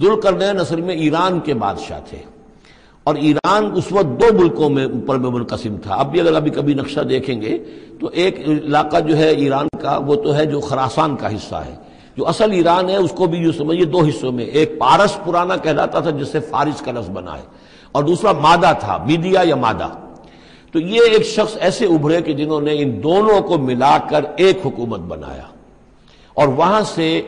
ذوالقرنین اصل میں ایران کے بادشاہ تھے۔ اور ایران اس وقت دو ملکوں میں اوپر میں منقسم تھا۔ اب بھی اگر ابھی کبھی نقشہ دیکھیں گے تو ایک علاقہ جو ہے ایران کا، وہ تو ہے جو خراسان کا حصہ ہے۔ جو اصل ایران ہے، اس کو بھی جو سمجھیے دو حصوں میں، ایک پارس پرانا کہلاتا تھا جس سے فارس کا لفظ بنا ہے، اور دوسرا مادہ تھا میڈیا یا مادہ۔ تو یہ ایک شخص ایسے ابھرے کہ جنہوں نے ان دونوں کو ملا کر ایک حکومت بنایا۔ اور وہاں سے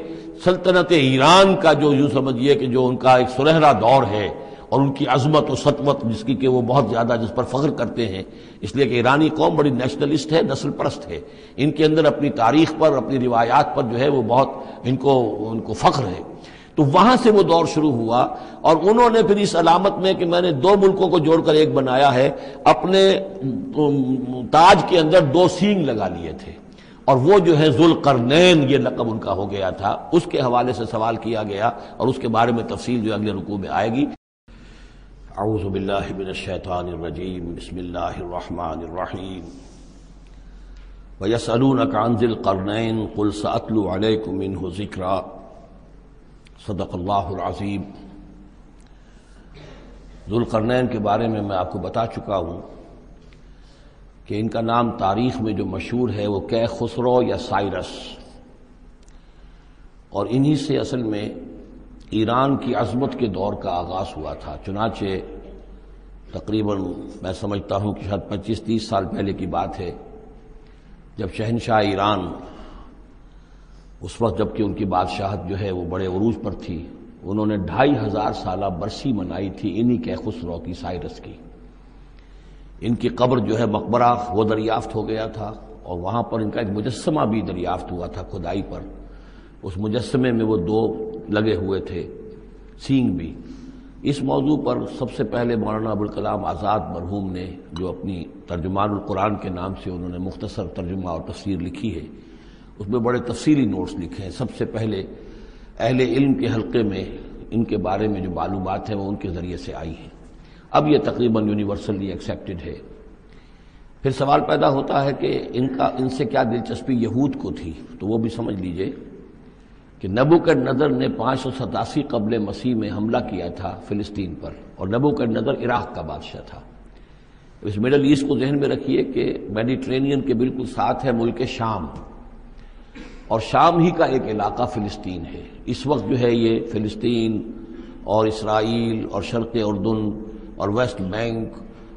سلطنت ایران کا جو یوں سمجھیے کہ جو ان کا ایک سنہرا دور ہے اور ان کی عظمت و سطوت جس کی کہ وہ بہت زیادہ جس پر فخر کرتے ہیں، اس لیے کہ ایرانی قوم بڑی نیشنلسٹ ہے نسل پرست ہے۔ ان کے اندر اپنی تاریخ پر، اپنی روایات پر جو ہے وہ بہت ان کو ان کو فخر ہے۔ تو وہاں سے وہ دور شروع ہوا اور انہوں نے پھر اس علامت میں کہ میں نے دو ملکوں کو جوڑ کر ایک بنایا ہے، اپنے تاج کے اندر دو سینگ لگا لیے تھے۔ اور وہ جو ہے ذوالقرنین، یہ لقب ان کا ہو گیا تھا۔ اس کے حوالے سے سوال کیا گیا اور اس کے بارے میں تفصیل جو اگلے رکوع میں آئے گی۔ اعوذ باللہ من الشیطان الرجیم۔ بسم اللہ الرحمن الرحیم۔ وَيَسْأَلُونَكَ عَنْ ذِي الْقَرْنَيْنِ قُلْ سَأَتْلُو عَلَيْكُمْ مِنْهُ ذِكْرًا صدق اللہ العظیم۔ ذوالقرنین کے بارے میں میں آپ کو بتا چکا ہوں۔ کہ ان کا نام تاریخ میں جو مشہور ہے وہ کہ خسرو یا سائرس. اور انہی سے اصل میں ایران کی عظمت کے دور کا آغاز ہوا تھا. چنانچہ تقریباً میں سمجھتا ہوں کہ شاید پچیس تیس سال پہلے کی بات ہے، جب شہنشاہ ایران اس وقت جبکہ ان کی بادشاہت جو ہے وہ بڑے عروج پر تھی، انہوں نے ڈھائی ہزار سالہ برسی منائی تھی انہی کے خسرو کی، سائرس کی. ان کی قبر جو ہے مقبرہ، وہ دریافت ہو گیا تھا اور وہاں پر ان کا ایک مجسمہ بھی دریافت ہوا تھا کھدائی پر۔ اس مجسمے میں وہ دو لگے ہوئے تھے، سینگ بھی۔ اس موضوع پر سب سے پہلے مولانا ابوالکلام آزاد مرحوم نے جو اپنی ترجمان القرآن کے نام سے انہوں نے مختصر ترجمہ اور تفسیر لکھی ہے، اس میں بڑے تفصیلی نوٹس لکھے ہیں۔ سب سے پہلے اہل علم کے حلقے میں ان کے بارے میں جو معلومات ہیں وہ ان کے ذریعے سے آئی ہیں۔ اب یہ تقریباً یونیورسلی ایکسیپٹڈ ہے۔ پھر سوال پیدا ہوتا ہے کہ ان کا ان سے کیا دلچسپی یہود کو تھی؟ تو وہ بھی سمجھ لیجیے کہ نبو کر نظر نے پانچ سو ستاسی قبل مسیح میں حملہ کیا تھا فلسطین پر اور نبو کر نظر عراق کا بادشاہ تھا۔ اس مڈل ایسٹ کو ذہن میں رکھیے کہ میڈیٹرینین کے بالکل ساتھ ہے ملک شام۔ اور شام ہی کا ایک علاقہ فلسطین ہے۔ اس وقت جو ہے یہ فلسطین اور اسرائیل اور شرق اردن اور ویسٹ بینک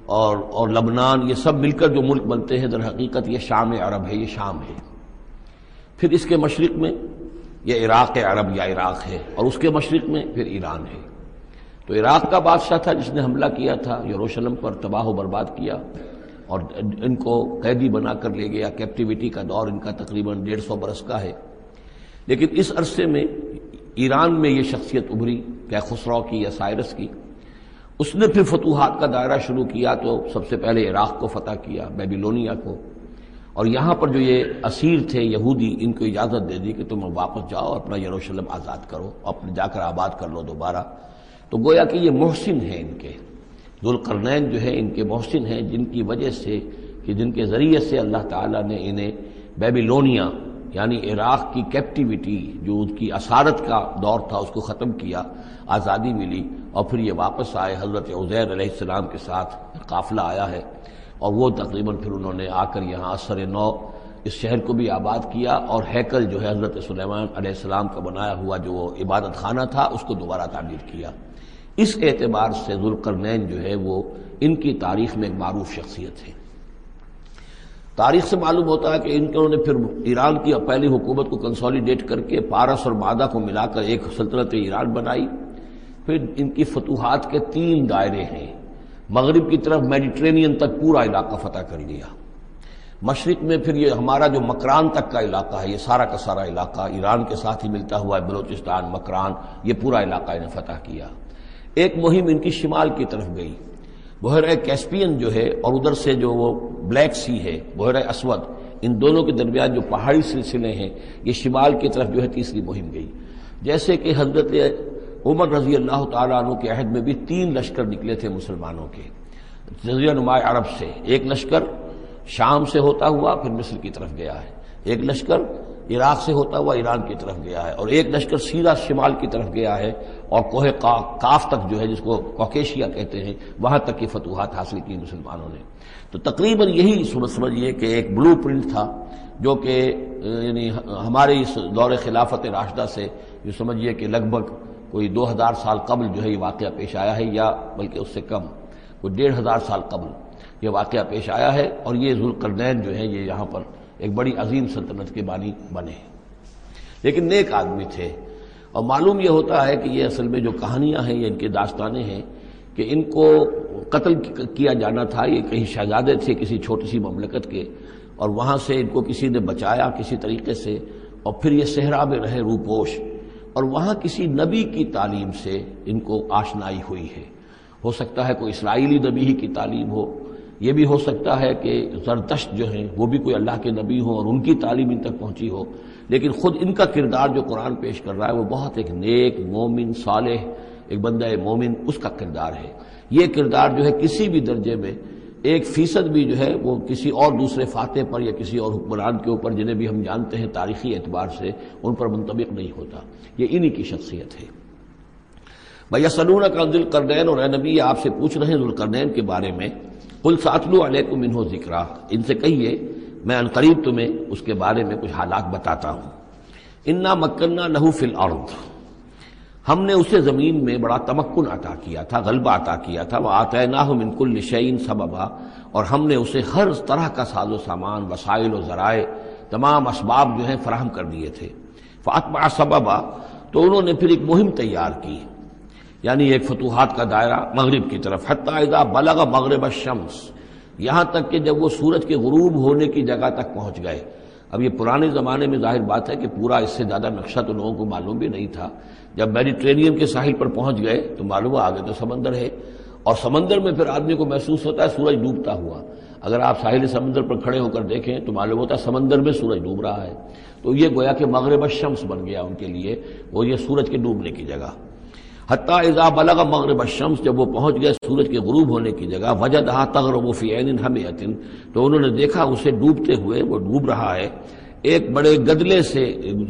اور اور لبنان، یہ سب مل کر جو ملک بنتے ہیں، در حقیقت یہ شام عرب ہے، یہ شام ہے۔ پھر اس کے مشرق میں یہ عراق عرب یا عراق ہے، اور اس کے مشرق میں پھر ایران ہے۔ تو عراق کا بادشاہ تھا جس نے حملہ کیا تھا، یروشلم پر تباہ و برباد کیا، اور ان کو قیدی بنا کر لے گیا۔ کیپٹیوٹی کا دور ان کا تقریباً ڈیڑھ سو برس کا ہے۔ لیکن اس عرصے میں ایران میں یہ شخصیت ابھری کیا خسرو کی یا سائرس کی۔ اس نے پھر فتوحات کا دائرہ شروع کیا تو سب سے پہلے عراق کو فتح کیا، بیبیلونیا کو۔ اور یہاں پر جو یہ اسیر تھے یہودی، ان کو اجازت دے دی کہ تم واپس جاؤ، اپنا یروشلم آزاد کرو، اپنے جا کر آباد کر لو دوبارہ۔ تو گویا کہ یہ محسن ہیں ان کے۔ ذوالقرنین جو ہے ان کے محسن ہیں، جن کی وجہ سے کہ جن کے ذریعے سے اللہ تعالیٰ نے انہیں بیبیلونیا یعنی عراق کی کیپٹیوٹی جو ان کی اسارت کا دور تھا، اس کو ختم کیا، آزادی ملی اور پھر یہ واپس آئے، حضرت عزیر علیہ السلام کے ساتھ قافلہ آیا ہے اور وہ تقریباً پھر انہوں نے آ کر یہاں اثر نو اس شہر کو بھی آباد کیا اور ہیکل جو ہے حضرت سلیمان علیہ السلام کا بنایا ہوا جو عبادت خانہ تھا، اس کو دوبارہ تعمیر کیا۔ اس اعتبار سے ذوالقرنین جو ہے وہ ان کی تاریخ میں ایک معروف شخصیت ہے۔ تاریخ سے معلوم ہوتا ہے کہ ان کے انہوں نے پھر ایران کی پہلی حکومت کو کنسالیڈیٹ کر کے پارس اور مادہ کو ملا کر ایک سلطنت ایران بنائی۔ پھر ان کی فتوحات کے تین دائرے ہیں۔ مغرب کی طرف میڈیٹرینین تک پورا علاقہ فتح کر لیا۔ مشرق میں پھر یہ ہمارا جو مکران تک کا علاقہ ہے، یہ سارا کا سارا علاقہ ایران کے ساتھ ہی ملتا ہوا ہے، بلوچستان، مکران، یہ پورا علاقہ انہیں فتح کیا۔ ایک مہم ان کی شمال کی طرف گئی۔ بحیرہ کیسپین جو ہے اور ادھر سے جو وہ بلیک سی ہے بحیرہ اسود، ان دونوں کے درمیان جو پہاڑی سلسلے ہیں، یہ شمال کی طرف جو ہے تیسری مہم گئی۔ جیسے کہ حضرت عمر رضی اللہ تعالیٰ عنہ کے عہد میں بھی تین لشکر نکلے تھے مسلمانوں کے۔ جزیہ نماء عرب سے ایک لشکر شام سے ہوتا ہوا پھر مصر کی طرف گیا ہے۔ ایک لشکر عراق سے ہوتا ہوا ایران کی طرف گیا ہے اور ایک لشکر سیدھا شمال کی طرف گیا ہے اور کوہ کاف تک جو ہے جس کو کوکیشیا کہتے ہیں، وہاں تک کی فتوحات حاصل کی مسلمانوں نے۔ تو تقریباً یہی سمجھیے کہ ایک بلو پرنٹ تھا جو کہ یعنی ہمارے اس دور خلافت راشدہ سے جو سمجھیے کہ لگ بھگ کوئی دو ہزار سال قبل جو ہے یہ واقعہ پیش آیا ہے یا بلکہ اس سے کم، کوئی ڈیڑھ ہزار سال قبل یہ واقعہ پیش آیا ہے اور یہ ذوالقرنین جو ہے یہ یہاں پر ایک بڑی عظیم سلطنت کے بانی بنے۔ لیکن نیک آدمی تھے۔ اور معلوم یہ ہوتا ہے کہ یہ اصل میں جو کہانیاں ہیں، یہ ان کے داستانیں ہیں کہ ان کو قتل کیا جانا تھا۔ یہ کہیں شہزادے تھے کسی چھوٹی سی مملکت کے۔ اور وہاں سے ان کو کسی نے بچایا کسی طریقے سے۔ اور پھر یہ صحرا میں رہے روپوش۔ اور وہاں کسی نبی کی تعلیم سے ان کو آشنائی ہوئی ہے۔ ہو سکتا ہے کوئی اسرائیلی نبی ہی کی تعلیم ہو۔ یہ بھی ہو سکتا ہے کہ زردشت جو ہیں وہ بھی کوئی اللہ کے نبی ہوں اور ان کی تعلیم ان تک پہنچی ہو، لیکن خود ان کا کردار جو قرآن پیش کر رہا ہے وہ بہت ایک نیک مومن صالح ایک بندہ مومن اس کا کردار ہے۔ یہ کردار جو ہے کسی بھی درجے میں ایک فیصد بھی جو ہے وہ کسی اور دوسرے فاتح پر یا کسی اور حکمران کے اوپر جنہیں بھی ہم جانتے ہیں تاریخی اعتبار سے ان پر منطبق نہیں ہوتا۔ یہ انہی کی شخصیت ہے۔ بھیا سلون کا دل کردین اور نبی آپ سے پوچھ رہے ہیں ذوالقرنین کے بارے میں۔ کل ساتلو علیکم انہو ذکر ان سے کہیے، میں انقریب تمہیں اس کے بارے میں کچھ حالات بتاتا ہوں۔ انا مکنہ لہو فل الارض ہم نے اسے زمین میں بڑا تمکن عطا کیا تھا، غلبہ عطا کیا تھا وہ آتا نہ ہو منکل نشین سببا۔ اور ہم نے اسے ہر طرح کا ساز و سامان، وسائل و ذرائع، تمام اسباب جو ہیں فراہم کر دیے تھے۔ فاطمہ سببا۔ تو انہوں نے پھر ایک مہم تیار کی۔ یعنی ایک فتوحات کا دائرہ مغرب کی طرف. حتیٰ بلغ مغرب الشمس. یہاں تک کہ جب وہ سورج کے غروب ہونے کی جگہ تک پہنچ گئے. اب یہ پرانے زمانے میں ظاہر بات ہے کہ پورا اس سے زیادہ نقشہ تو لوگوں کو معلوم بھی نہیں تھا. جب میڈیٹرینین کے ساحل پر پہنچ گئے تو معلوم آگے تو سمندر ہے. اور سمندر میں پھر آدمی کو محسوس ہوتا ہے سورج ڈوبتا ہوا. اگر آپ ساحل سمندر پر کھڑے ہو کر دیکھیں تو معلوم ہوتا ہے سمندر میں سورج ڈوب رہا ہے. تو یہ گویا کہ مغرب الشمس بن گیا ان کے لیے. وہ یہ سورج کے ڈوبنے کی جگہ. حتیٰ اذا بلغ مغرب الشمس، جب وہ پہنچ گئے سورج کے غروب ہونے کی جگہ وجہ دہا تغرب فی عین حمیتن تو انہوں نے دیکھا اسے ڈوبتے ہوئے، وہ ڈوب رہا ہے، ایک بڑے گدلے سے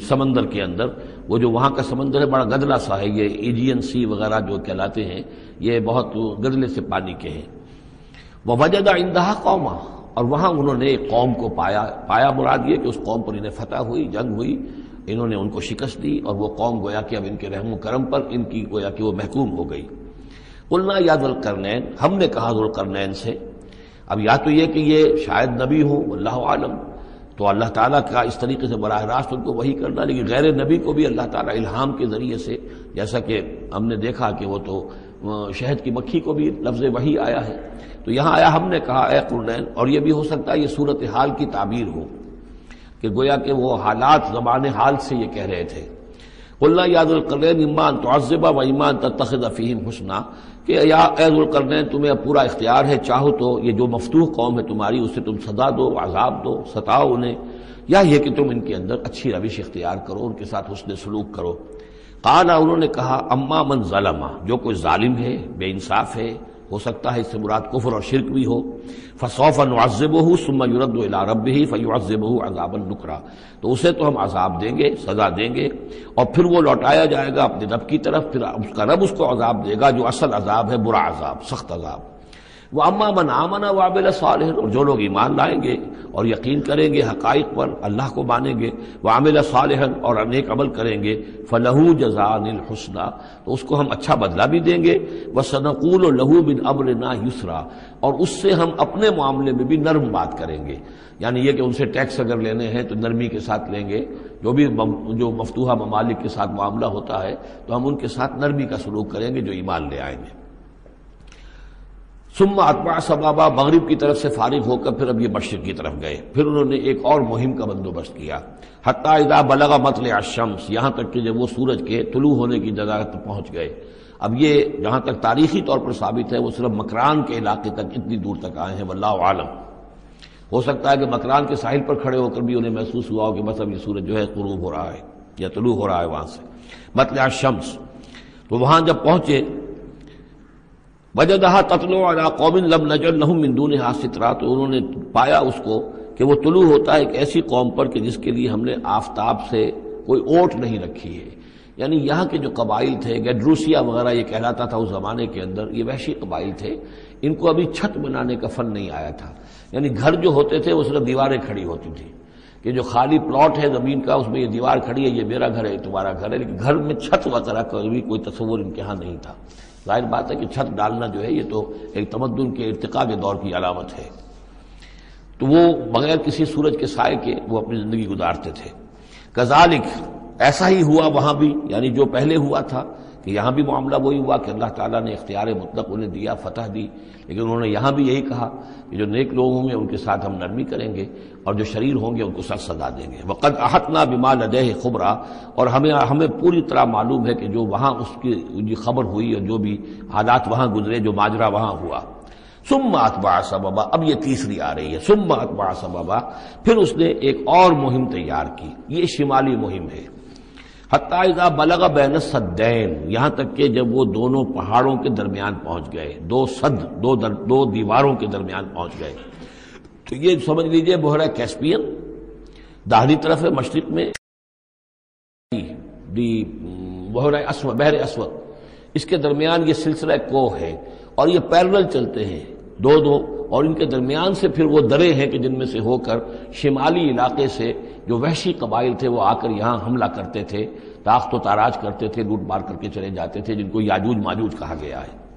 سمندر کے اندر، وہ جو وہاں کا سمندر ہے، بڑا گدلا سا ہے، یہ ایجین سی وغیرہ جو کہلاتے ہیں، یہ بہت گدلے سے پانی کے ہیں۔ وہ وجہ اندہا قوما، اور وہاں انہوں نے ایک قوم کو پایا پایا مراد یہ کہ اس قوم پر انہیں فتح ہوئی، جنگ ہوئی۔ انہوں نے ان کو شکست دی اور وہ قوم گویا کہ اب ان کے رحم و کرم پر ان کی گویا کہ وہ محکوم ہو گئی۔ قلنا یاد القرنین، ہم نے کہا ذوالقرنین سے۔ اب یا تو یہ کہ یہ شاید نبی ہوں اللہ عالم تو اللہ تعالیٰ کا اس طریقے سے براہ راست ان کو وہی کرنا، لیکن غیر نبی کو بھی اللہ تعالیٰ الہام کے ذریعے سے، جیسا کہ ہم نے دیکھا کہ وہ تو شہد کی مکھی کو بھی لفظ وہی آیا ہے۔ تو یہاں آیا، ہم نے کہا، اے قرنین، اور یہ بھی ہو سکتا ہے یہ صورت حال کی تعبیر ہو۔ کہ گویا کہ وہ حالات زبان حال سے یہ کہہ رہے تھے۔ اللہ یاد القرین ایمان تو عزبہ و ایمان تخذ فیم حسنہ کہ یا عید القرنین تمہیں پورا اختیار ہے، چاہو تو یہ جو مفتوح قوم ہے تمہاری اسے تم سزا دو، عذاب دو، ستاؤ انہیں۔ یا یہ کہ تم ان کے اندر اچھی روش اختیار کرو، ان کے ساتھ حسن سلوک کرو۔ قالا انہوں نے کہا، اما من ظلمہ، جو کوئی ظالم ہے، بے انصاف ہے ہو سکتا ہے اس سے مراد کفر اور شرک بھی ہو۔ فصوف نعذب ہو سما یورد رب ہی فیوزب ہو عذاب النکرا تو اسے تو ہم عذاب دیں گے، سزا دیں گے اور پھر وہ لوٹایا جائے گا اپنے رب کی طرف، پھر اس کا رب اس کو عذاب دے گا جو اصل عذاب ہے، برا عذاب، سخت عذاب۔ وہ اما من آمنا وابل صالح اور جو لوگ ایمان لائیں گے اور یقین کریں گے حقائق پر، اللہ کو مانیں گے وہ عامل صالح اور انیک عمل کریں گے فلح جزان الحسنہ، تو اس کو ہم اچھا بدلہ بھی دیں گے وہ سنقول و لہو بن امر نہ یسرا، اور اس سے ہم اپنے معاملے میں بھی نرم بات کریں گے۔ یعنی یہ کہ ان سے ٹیکس اگر لینے ہیں تو نرمی کے ساتھ لیں گے، جو بھی جو مفتوحہ ممالک کے ساتھ معاملہ ہوتا ہے تو ہم ان کے ساتھ نرمی کا سلوک کریں گے جو ایمان لے آئیں گے۔ سما اتبا سبابا مغرب کی طرف سے فارغ ہو کر پھر اب یہ مشرق کی طرف گئے۔ پھر انہوں نے ایک اور مہم کا بندوبست کیا۔ حتیٰ ادا بلغا متل شمس یہاں تک کہ جب وہ سورج کے طلوع ہونے کی جگہ تک پہنچ گئے۔ اب یہ جہاں تک تاریخی طور پر ثابت ہے، وہ صرف مکران کے علاقے تک اتنی دور تک آئے ہیں، واللہ عالم۔ ہو سکتا ہے کہ مکران کے ساحل پر کھڑے ہو کر بھی انہیں محسوس ہوا ہو کہ بس اب یہ سورج جو ہے قروب ہو رہا ہے یا طلوع ہو رہا ہے وہاں سے۔ متل شمس تو وہاں جب پہنچے وجدہ قتل قوم لم نجر نہ مندون سترا تو انہوں نے پایا اس کو کہ وہ طلوع ہوتا ہے ایک ایسی قوم پر کہ جس کے لیے ہم نے آفتاب سے کوئی اوٹ نہیں رکھی ہے۔ یعنی یہاں کے جو قبائل تھے، گیڈروسیا وغیرہ یہ کہلاتا تھا اس زمانے کے اندر، یہ وحشی قبائل تھے، ان کو ابھی چھت بنانے کا فن نہیں آیا تھا۔ یعنی گھر جو ہوتے تھے وہ صرف دیواریں کھڑی ہوتی تھیں۔ کہ جو خالی پلاٹ ہے زمین کا، اس میں یہ دیوار کھڑی ہے، یہ میرا گھر ہے تمہارا گھر ہے، لیکن گھر میں چھت وغیرہ کا بھی کوئی تصور ان کے یہاں نہیں تھا۔ ظاہر بات ہے کہ چھت ڈالنا جو ہے یہ تو ایک تمدن کے ارتقاء کے دور کی علامت ہے۔ تو وہ بغیر کسی سورج کے سائے کے وہ اپنی زندگی گزارتے تھے۔ کزالک ایسا ہی ہوا وہاں بھی یعنی جو پہلے ہوا تھا کہ یہاں بھی معاملہ وہی ہوا کہ اللہ تعالیٰ نے اختیار مطلق انہیں دیا، فتح دی، لیکن انہوں نے یہاں بھی یہی کہا کہ جو نیک لوگ ہوں گے ان کے ساتھ ہم نرمی کریں گے اور جو شریر ہوں گے ان کو سخت سزا دیں گے۔ وقت احتنا بما لدہ خبرا اور ہمیں ہمیں پوری طرح معلوم ہے کہ جو وہاں اس کی خبر ہوئی اور جو بھی حالات وہاں گزرے، جو ماجرا وہاں ہوا۔ سم اتبا سببا، اب یہ تیسری آ رہی ہے۔ سم اتبا سببا، پھر اس نے ایک اور مہم تیار کی۔ یہ شمالی مہم ہے۔ حتیٰ بلغ بین صدین یہاں تک کہ جب وہ دونوں پہاڑوں کے درمیان پہنچ گئے، دو صد، دو در، دو دیواروں کے درمیان پہنچ گئے۔ تو یہ سمجھ لیجیے بحرہ کیسپین داہنی طرف ہے، مشرق میں۔ دی بحرہ اسود، بحر اسود۔ اس کے درمیان یہ سلسلہ کو ہے اور یہ پیرل چلتے ہیں، دو دو۔ اور ان کے درمیان سے پھر وہ درے ہیں کہ جن میں سے ہو کر شمالی علاقے سے جو وحشی قبائل تھے وہ آ کر یہاں حملہ کرتے تھے، تاخت و تاراج کرتے تھے، لوٹ مار کر کے چلے جاتے تھے، جن کو یاجوج ماجوج کہا گیا ہے۔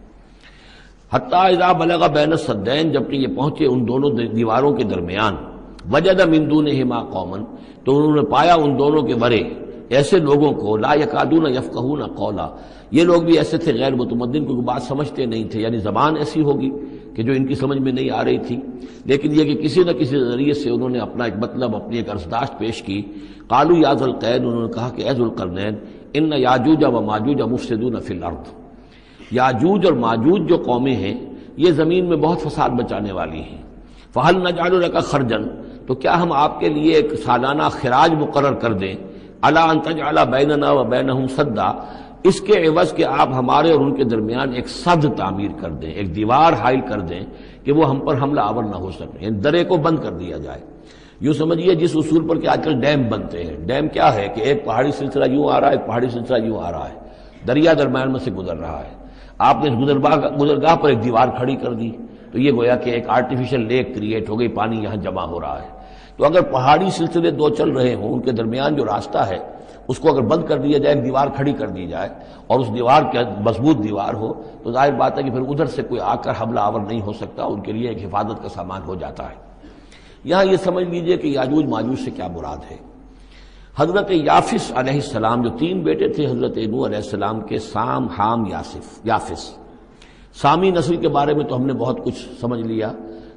حتیٰ اذا بلغ بین الصدین جبکہ یہ پہنچے ان دونوں دیواروں کے درمیان۔ وجد مندون ہما قومن تو انہوں نے پایا ان دونوں کے برے ایسے لوگوں کو، لا یقادون یفقہون قولا۔ یہ لوگ بھی ایسے تھے، غیر متمدن کیونکہ بات سمجھتے نہیں تھے یعنی زبان ایسی ہوگی۔ کہ جو ان کی سمجھ میں نہیں آ رہی تھی۔ لیکن یہ کہ کسی نہ کسی ذریعے سے انہوں نے اپنا ایک مطلب اپنی ایک ارسداشت پیش کی۔ کالو یاز القید انہوں نے کہا کہ ایز القرنین ان یاجوج و ماجوج مفسدون فی الارض۔ یاجوج اور ماجوج جو قومیں ہیں، یہ زمین میں بہت فساد بچانے والی ہیں۔ فہل نجال کا خرجن تو کیا ہم آپ کے لیے ایک سالانہ خراج مقرر کر دیں؟ اللہ انتج اعلیٰ بیننا و بین سدا اس کے عوض کہ آپ ہمارے اور ان کے درمیان ایک صد تعمیر کر دیں، ایک دیوار حائل کر دیں کہ وہ ہم پر حملہ آور نہ ہو سکے۔ یعنی درے کو بند کر دیا جائے۔ یوں سمجھیے جس اصول پر کہ آج کل ڈیم بنتے ہیں۔ ڈیم کیا ہے کہ ایک پہاڑی سلسلہ یوں آ رہا ہے، ایک پہاڑی سلسلہ یوں آ رہا ہے۔ دریا درمیان میں سے گزر رہا ہے۔ آپ نے اس گزرگاہ پر ایک دیوار کھڑی کر دی۔ تو یہ گویا کہ ایک آرٹیفیشل لیک کریٹ ہو گئی، پانی یہاں جمع ہو رہا ہے۔ تو اگر پہاڑی سلسلے دو چل رہے ہوں، ان کے درمیان جو راستہ ہے اس کو اگر بند کر دیا جائے، ایک دیوار کھڑی کر دی جائے اور اس دیوار کے مضبوط دیوار ہو، تو ظاہر بات ہے کہ پھر ادھر سے کوئی آ کر حملہ آور نہیں ہو سکتا، ان کے لیے ایک حفاظت کا سامان ہو جاتا ہے۔ یہاں یہ سمجھ لیجیے کہ یاجوج ماجوج سے کیا مراد ہے۔ حضرت یافس علیہ السلام، جو تین بیٹے تھے، حضرت نو علیہ السلام کے سام، حام، یاسف یافس سامی نسل کے بارے میں تو ہم نے بہت کچھ سمجھ لیا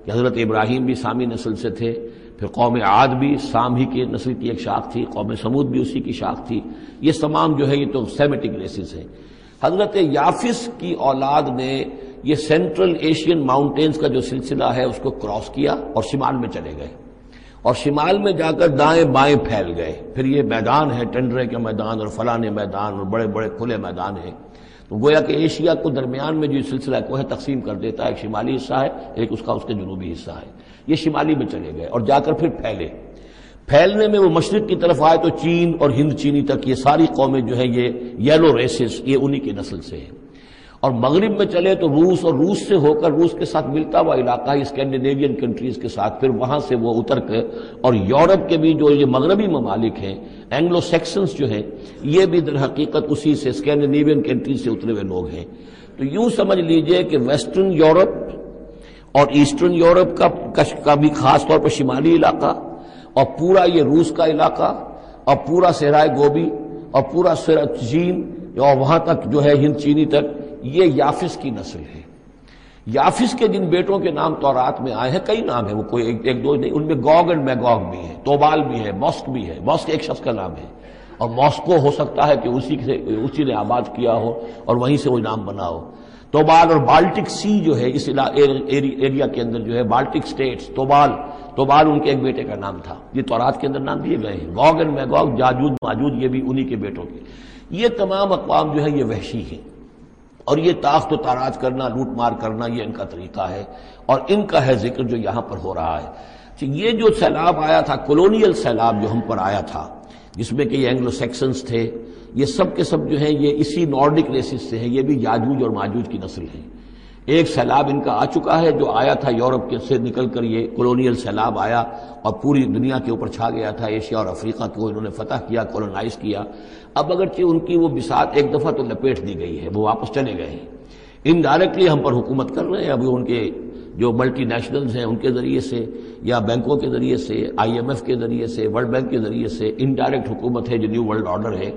کہ حضرت ابراہیم بھی سامی نسل سے تھے۔ پھر قوم عاد بھی، سام ہی کی نسل کی ایک شاخ تھی، قوم سمود بھی اسی کی شاخ تھی۔ یہ تمام جو ہے یہ تو سیمیٹک ریسز ہیں۔ حضرت یافس کی اولاد نے یہ سینٹرل ایشین ماؤنٹینز کا جو سلسلہ ہے، اس کو کراس کیا اور شمال میں چلے گئے۔ اور شمال میں جا کر دائیں بائیں پھیل گئے۔ پھر یہ میدان ہے، ٹنڈرے کے میدان اور فلانے میدان اور بڑے بڑے کھلے میدان ہیں۔ تو گویا کہ ایشیا کو درمیان میں جو سلسلہ کو ہے تقسیم کر دیتا ہے، ایک شمالی حصہ ہے، ایک اس کا اس کے جنوبی حصہ ہے۔ یہ شمالی میں چلے گئے اور جا کر پھر پھیلے۔ پھیلنے میں وہ مشرق کی طرف آئے تو چین اور ہند چینی تک یہ ساری قومیں جو ہیں یہ یلو ریسز یہ انہی کی نسل سے ہیں۔ اور مغرب میں چلے تو روس اور روس سے ہو کر روس کے ساتھ ملتا ہوا علاقہ اسکینڈینیوین کنٹریز کے ساتھ، پھر وہاں سے وہ اتر کر۔ اور یورپ کے بھی جو یہ مغربی ممالک ہیں اینگلو سیکسنز جو ہیں، یہ بھی در حقیقت اسی سے اسکینڈینیوین کنٹریز سے اترے ہوئے لوگ ہیں۔ تو یوں سمجھ لیجیے کہ ویسٹرن یورپ اور ایسٹرن یورپ کا کا بھی خاص طور پر شمالی علاقہ، اور پورا یہ روس کا علاقہ، اور پورا صحرائے گوبی، اور پورا چین اور وہاں تک جو ہے ہند چینی تک، یہ یافس کی نسل ہے۔ یافس کے جن بیٹوں کے نام تورات میں آئے ہیں، کئی نام ہیں، وہ کوئی ایک ایک دو نہیں، ان میں گوگ اینڈ میگوگ بھی ہے توبال بھی ہے ماسک بھی ہے ماسک ایک شخص کا نام ہے۔ اور ماسکو ہو سکتا ہے کہ اسی سے، اسی نے آباد کیا ہو، اور وہیں سے وہ نام بنا ہو۔ توبال اور بالٹک سی جو ہے، اس ایریا کے اندر جو ہے، بالٹک سٹیٹس، توبال. توبال ان کے ایک بیٹے کا نام تھا۔ یہ تورات کے اندر نام دیے گئے ہیں۔ گوگ اینڈ میگوگ، جاجود، ماجود، یہ بھی انہی کے بیٹوں کے۔ یہ تمام اقوام جو ہے، یہ وحشی ہیں۔ اور یہ تاخت و تاراج کرنا، لوٹ مار کرنا، یہ ان کا طریقہ ہے۔ اور ان کا ہے ذکر جو یہاں پر ہو رہا ہے۔ یہ جو سیلاب آیا تھا کولونیل سیلاب جو ہم پر آیا تھا، جس میں کہ یہ اینگلو سیکسنز تھے یہ سب کے سب جو ہیں یہ اسی نارڈک ریسس سے ہیں یہ بھی یاجوج اور ماجوج کی نسل ہیں ایک سیلاب ان کا آ چکا ہے جو آیا تھا یورپ کے سے نکل کر یہ کولونیل سیلاب آیا اور پوری دنیا کے اوپر چھا گیا تھا، ایشیا اور افریقہ کو انہوں نے فتح کیا کولونائز کیا۔ اب اگرچہ ان کی وہ بسات ایک دفعہ تو لپیٹ دی گئی ہے، وہ واپس چلے گئے ہیں۔ انڈائریکٹلی ہم پر حکومت کر رہے ہیں، ابھی ان کے جو ملٹی نیشنلز ہیں ان کے ذریعے سے یا بینکوں کے ذریعے سے آئی ایم ایف کے ذریعے سے ورلڈ بینک کے ذریعے سے انڈائریکٹ حکومت ہے، جو نیو ورلڈ آرڈر ہے۔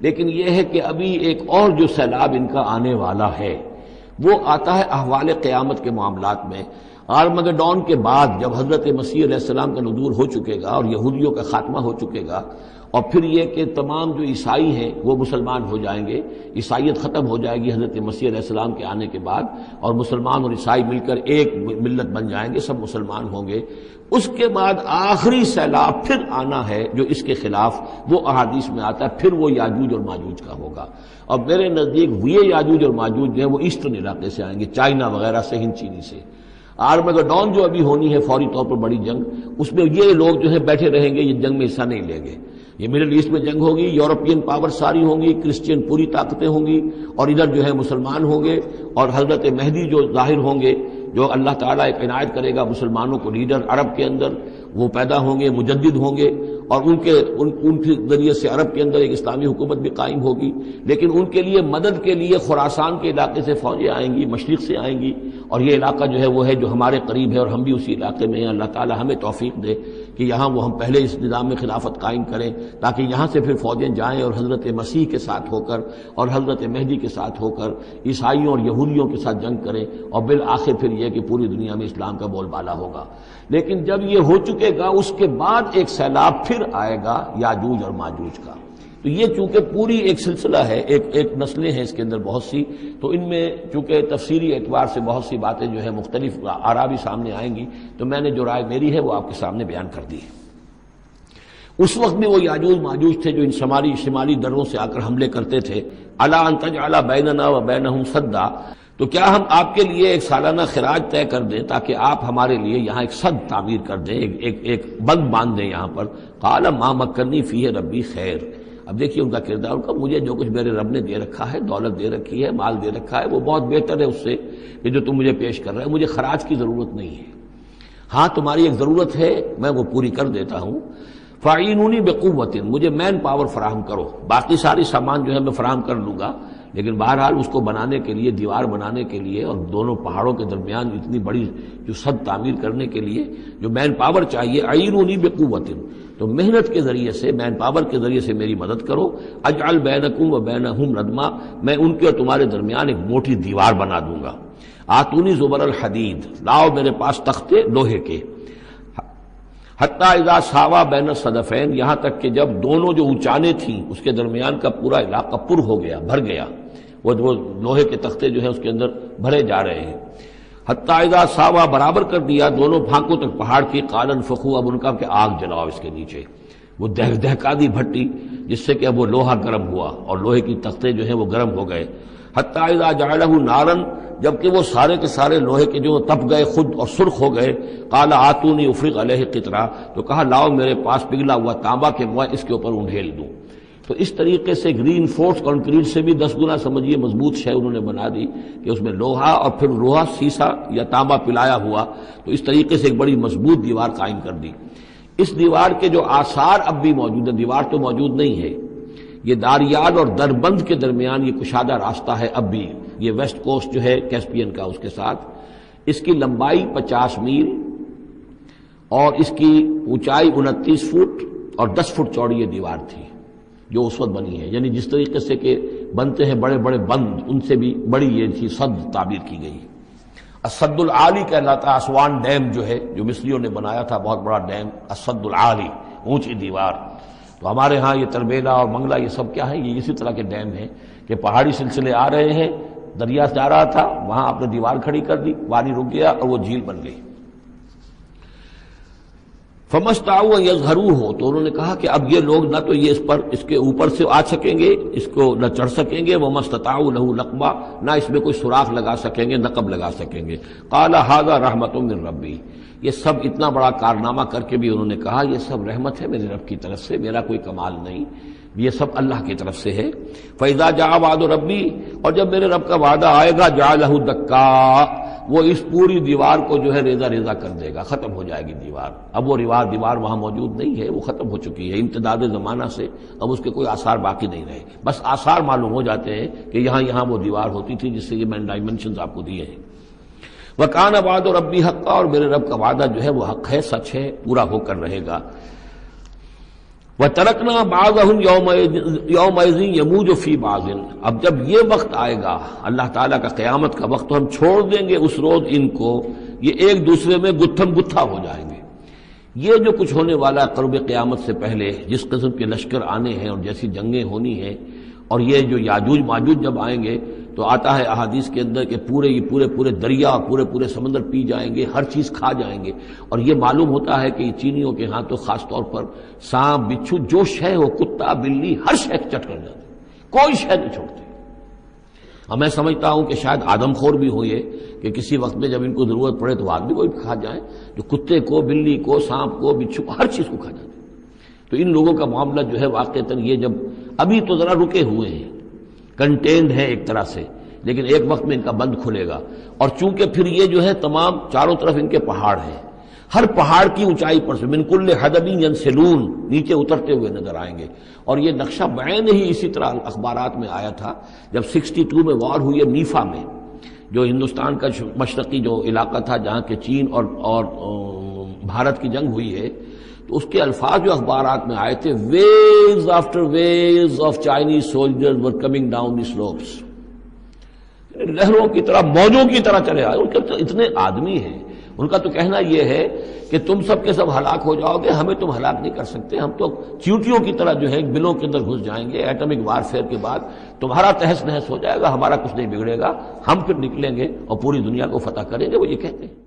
لیکن یہ ہے کہ ابھی ایک اور جو سیلاب ان کا آنے والا ہے، وہ آتا ہے احوال قیامت کے معاملات میں۔ آرمگڈون کے بعد جب حضرت مسیح علیہ السلام کا ندور ہو چکے گا اور یہودیوں کا خاتمہ ہو چکے گا اور پھر یہ کہ تمام جو عیسائی ہیں وہ مسلمان ہو جائیں گے، عیسائیت ختم ہو جائے گی حضرت مسیح علیہ السلام کے آنے کے بعد، اور مسلمان اور عیسائی مل کر ایک ملت بن جائیں گے، سب مسلمان ہوں گے۔ اس کے بعد آخری سیلاب پھر آنا ہے جو اس کے خلاف وہ احادیث میں آتا ہے، پھر وہ یاجوج اور ماجوج کا ہوگا۔ اور میرے نزدیک یہ یاجوج اور ماجوج جو ہیں وہ ایسٹرن علاقے سے آئیں گے، چائنا وغیرہ سے، ہند، چینی سے۔ آرمگڈون جو ابھی ہونی ہے، فوری طور پر بڑی جنگ، اس میں یہ لوگ جو ہے بیٹھے رہیں گے، یہ جنگ میں حصہ نہیں لیں گے۔ یہ مڈل ایسٹ میں جنگ ہوگی، یورپین پاور ساری ہوں گی، کرسچین پوری طاقتیں ہوں گی اور ادھر جو ہے مسلمان ہوں گے اور حضرت مہدی جو ظاہر ہوں گے، جو اللہ تعالیٰ ایک عنایت کرے گا مسلمانوں کو، لیڈر عرب کے اندر وہ پیدا ہوں گے، مجدد ہوں گے اور ان کے ان ان کے ذریعے سے عرب کے اندر ایک اسلامی حکومت بھی قائم ہوگی، لیکن ان کے لیے مدد کے لیے خوراسان کے علاقے سے فوجیں آئیں گی، مشرق سے آئیں گی، اور یہ علاقہ جو ہے وہ ہے جو ہمارے قریب ہے اور ہم بھی اسی علاقے میں ہیں۔ اللہ تعالیٰ ہمیں توفیق دے کہ یہاں وہ ہم پہلے اس نظام میں خلافت قائم کریں، تاکہ یہاں سے پھر فوجیں جائیں اور حضرت مسیح کے ساتھ ہو کر اور حضرت مہدی کے ساتھ ہو کر عیسائیوں اور یہودیوں کے ساتھ جنگ کریں اور بالآخر پھر یہ کہ پوری دنیا میں اسلام کا بول بالا ہوگا۔ لیکن جب یہ ہو چکے گا، اس کے بعد ایک سیلاب پھر پھر آئے گا یاجوج اور ماجوج کا۔ تو یہ چونکہ پوری ایک سلسلہ ہے، ایک ایک نسلیں ہیں اس کے اندر بہت سی، تو ان میں چونکہ تفسیری اعتبار سے بہت سی باتیں جو ہے مختلف آرابی سامنے آئیں گی، تو میں نے جو رائے میری ہے وہ آپ کے سامنے بیان کر دی ہے۔ اس وقت بھی وہ یاجوج، ماجوج تھے جو ان شمالی شمالی دروں سے آ کر حملے کرتے تھے۔ اللہ انتج اعلیٰ بیننا و بین سدا۔ تو کیا ہم آپ کے لیے ایک سالانہ خراج طے کر دیں تاکہ آپ ہمارے لیے یہاں ایک صد تعمیر کر دیں ایک ایک, ایک بند باندھ دیں یہاں پر؟ کالا ماں مکنی فی ربی خیر۔ اب دیکھیے ان کا کردار کا مجھے جو کچھ میرے رب نے دے رکھا ہے دولت دے رکھی ہے مال دے رکھا ہے وہ بہت بہتر ہے اس سے کہ جو تم مجھے پیش کر رہے ہیں مجھے خراج کی ضرورت نہیں ہے۔ ہاں تمہاری ایک ضرورت ہے میں وہ پوری کر دیتا ہوں۔ فعینونی بقوت۔ مجھے مین پاور فراہم کرو۔ باقی ساری سامان جو ہے میں فراہم کر لوں گا۔ لیکن بہرحال اس کو بنانے کے لیے، دیوار بنانے کے لیے اور دونوں پہاڑوں کے درمیان اتنی بڑی جو سد تعمیر کرنے کے لیے جو مین پاور چاہیے عینونی بقوت تو محنت کے ذریعے سے مین پاور کے ذریعے سے میری مدد کرو۔ اجعل بینکم و بینہم ردما میں ان کے اور تمہارے درمیان ایک موٹی دیوار بنا دوں گا۔ آتونی زبر الحدید۔ لاؤ میرے پاس تختے لوہے کے۔ حتیٰ اذا ساوا بین صدفین، یہاں تک کہ جب دونوں جو اونچانے تھیں، اس کے درمیان کا پورا علاقہ پر ہو گیا، بھر گیا، وہ لوہے کے تختے جو ہیں، اس کے اندر بھرے جا رہے ہیں۔ حتیٰ اذا ساوا برابر کر دیا، دونوں پھانکوں تک پہاڑ کی، قالن فخو، اب ان کا کہ آگ جلاؤ اس کے نیچے۔ وہ دہ دہکا دی بھٹی، جس سے کہ اب وہ لوہا گرم ہوا اور لوہے کی تختے جو ہیں، وہ گرم ہو گئے۔ حتیٰ اذا جعلہ نارن، جبکہ وہ سارے کے سارے لوہے کے جو تپ گئے، خود اور سرخ ہو گئے کالا آتونی افریق علیہ قطرہ، تو کہا، لاؤ میرے پاس پگھلا ہوا تانبا کے میں اس کے اوپر انڈھیل دوں۔ تو اس طریقے سے گرین فورس کانکریٹ سے بھی دس گنا سمجھیے مضبوط شے انہوں نے بنا دی، کہ اس میں لوہا اور پھر لوہا سیسا یا تانبا پلایا ہوا، تو اس طریقے سے ایک بڑی مضبوط دیوار قائم کر دی۔ اس دیوار کے جو آثار اب بھی موجود ہیں، دیوار تو موجود نہیں ہے یہ داریال اور دربند کے درمیان یہ کشادہ راستہ ہے اب بھی۔ یہ ویسٹ کوسٹ جو ہے کیسپین کا اس کے ساتھ۔ اس کی لمبائی پچاس میل اور اس کی اونچائی انتیس فٹ اور دس فٹ چوڑی یہ دیوار تھی جو اس وقت بنی ہے۔ یعنی جس طریقے سے کہ بنتے ہیں بڑے بڑے بند، ان سے بھی بڑی یہ تھی صد تعبیر کی گئی۔ اسد العلی کہلاتا اسوان ڈیم جو ہے، جو مصریوں نے بنایا تھا، بہت بڑا ڈیم، اسد العلی اونچی دیوار۔ تو ہمارے ہاں یہ تربیلا اور منگلہ یہ سب کیا ہے؟ یہ اسی طرح کے ڈیم ہیں کہ پہاڑی سلسلے آ رہے ہیں، دریا جا رہا تھا، وہاں آپ نے دیوار کھڑی کر دی، پانی رک گیا اور وہ جھیل بن گئی۔ فمستا یزہرو ہو تو انہوں نے کہا کہ اب یہ لوگ نہ تو یہ اس پر، اس کے اوپر سے آ سکیں گے، اس کو نہ چڑھ سکیں گے۔ وہ مستتا لہو نقبہ نہ اس میں کوئی سوراخ لگا سکیں گے، نقب لگا سکیں گے۔ کالا ہاضا رحمت من ربی یہ سب اتنا بڑا کارنامہ کر کے بھی انہوں نے کہا، یہ سب رحمت ہے میرے رب کی طرف سے، میرا کوئی کمال نہیں، یہ سب اللہ کی طرف سے ہے۔ فیضا جا واد و ربی اور جب میرے رب کا وعدہ آئے گا جا لہو دکا وہ اس پوری دیوار کو جو ہے ریزا ریزا کر دے گا، ختم ہو جائے گی دیوار۔ اب وہ ریوار، دیوار وہاں موجود نہیں ہے، وہ ختم ہو چکی ہے، امتداد زمانہ سے، اب اس کے کوئی آثار باقی نہیں رہے۔ بس آثار معلوم ہو جاتے ہیں کہ یہاں یہاں وہ دیوار ہوتی تھی، جس سے یہ میں ڈائمنشن آپ کو دیے ہیں۔ وہ کان آباد اور ربی حق کا اور میرے رب کا وعدہ جو ہے وہ حق ہے، سچ ہے، پورا ہو کر رہے گا۔ وہ ترکنا باغ یوم یوم یموج فی بازن اب جب یہ وقت آئے گا، اللہ تعالیٰ کا قیامت کا وقت، تو ہم چھوڑ دیں گے اس روز ان کو، یہ ایک دوسرے میں گتھم گتھا ہو جائیں گے۔ یہ جو کچھ ہونے والا قرب قیامت سے پہلے، جس قسم کے لشکر آنے ہیں اور جیسی جنگیں ہونی ہیں، اور یہ جو یاجوج ماجوج جب آئیں گے تو آتا ہے احادیث کے اندر کہ پورے یہ پورے پورے دریا، پورے پورے سمندر پی جائیں گے، ہر چیز کھا جائیں گے۔ اور یہ معلوم ہوتا ہے کہ چینیوں کے ہاں تو خاص طور پر سانپ، بچھو، جو شے ہو، کتا، بلی، ہر شے چٹ کر جاتے کوئی شے نہیں چھوڑتے۔ اور میں سمجھتا ہوں کہ شاید آدم خور بھی ہو یہ کہ کسی وقت میں جب ان کو ضرورت پڑے تو آدمی کو بھی کھا جائیں جو کتے کو، بلی کو، سانپ کو، بچھو کو، ہر چیز کو کھا جاتے تو ان لوگوں کا معاملہ جو ہے واقع یہ جب ابھی تو ذرا رکے ہوئے ہیں کنٹینڈ ہے ایک طرح سے، لیکن ایک وقت میں ان کا بند کھلے گا۔ اور چونکہ پھر یہ جو ہے تمام چاروں طرف ان کے پہاڑ ہیں، ہر پہاڑ کی اونچائی پر سے منکل حدبی ین سلون نیچے اترتے ہوئے نظر آئیں گے۔ اور یہ نقشہ بین ہی اسی طرح اخبارات میں آیا تھا، جب سکسٹی ٹو میں وار ہوئی ہے نیفا میں، جو ہندوستان کا مشرقی جو علاقہ تھا جہاں کے چین اور اور بھارت کی جنگ ہوئی ہے۔ تو اس کے الفاظ جو اخبارات میں آئے تھے waves after waves of Chinese soldier were coming down the slopes لہروں کی طرح، موجوں کی طرح چلے آئے۔ ان کے اتنے آدمی ہیں۔ ان کا تو کہنا یہ ہے کہ تم سب کے سب ہلاک ہو جاؤ گے، ہمیں تم ہلاک نہیں کر سکتے۔ ہم تو چیوٹیوں کی طرح جو ہے بلوں کے اندر گھس جائیں گے۔ ایٹمک وار فیئر کے بعد تمہارا تحس نحس ہو جائے گا، ہمارا کچھ نہیں بگڑے گا۔ ہم پھر نکلیں گے اور پوری دنیا کو فتح کریں گے، وہ یہ کہتے ہیں۔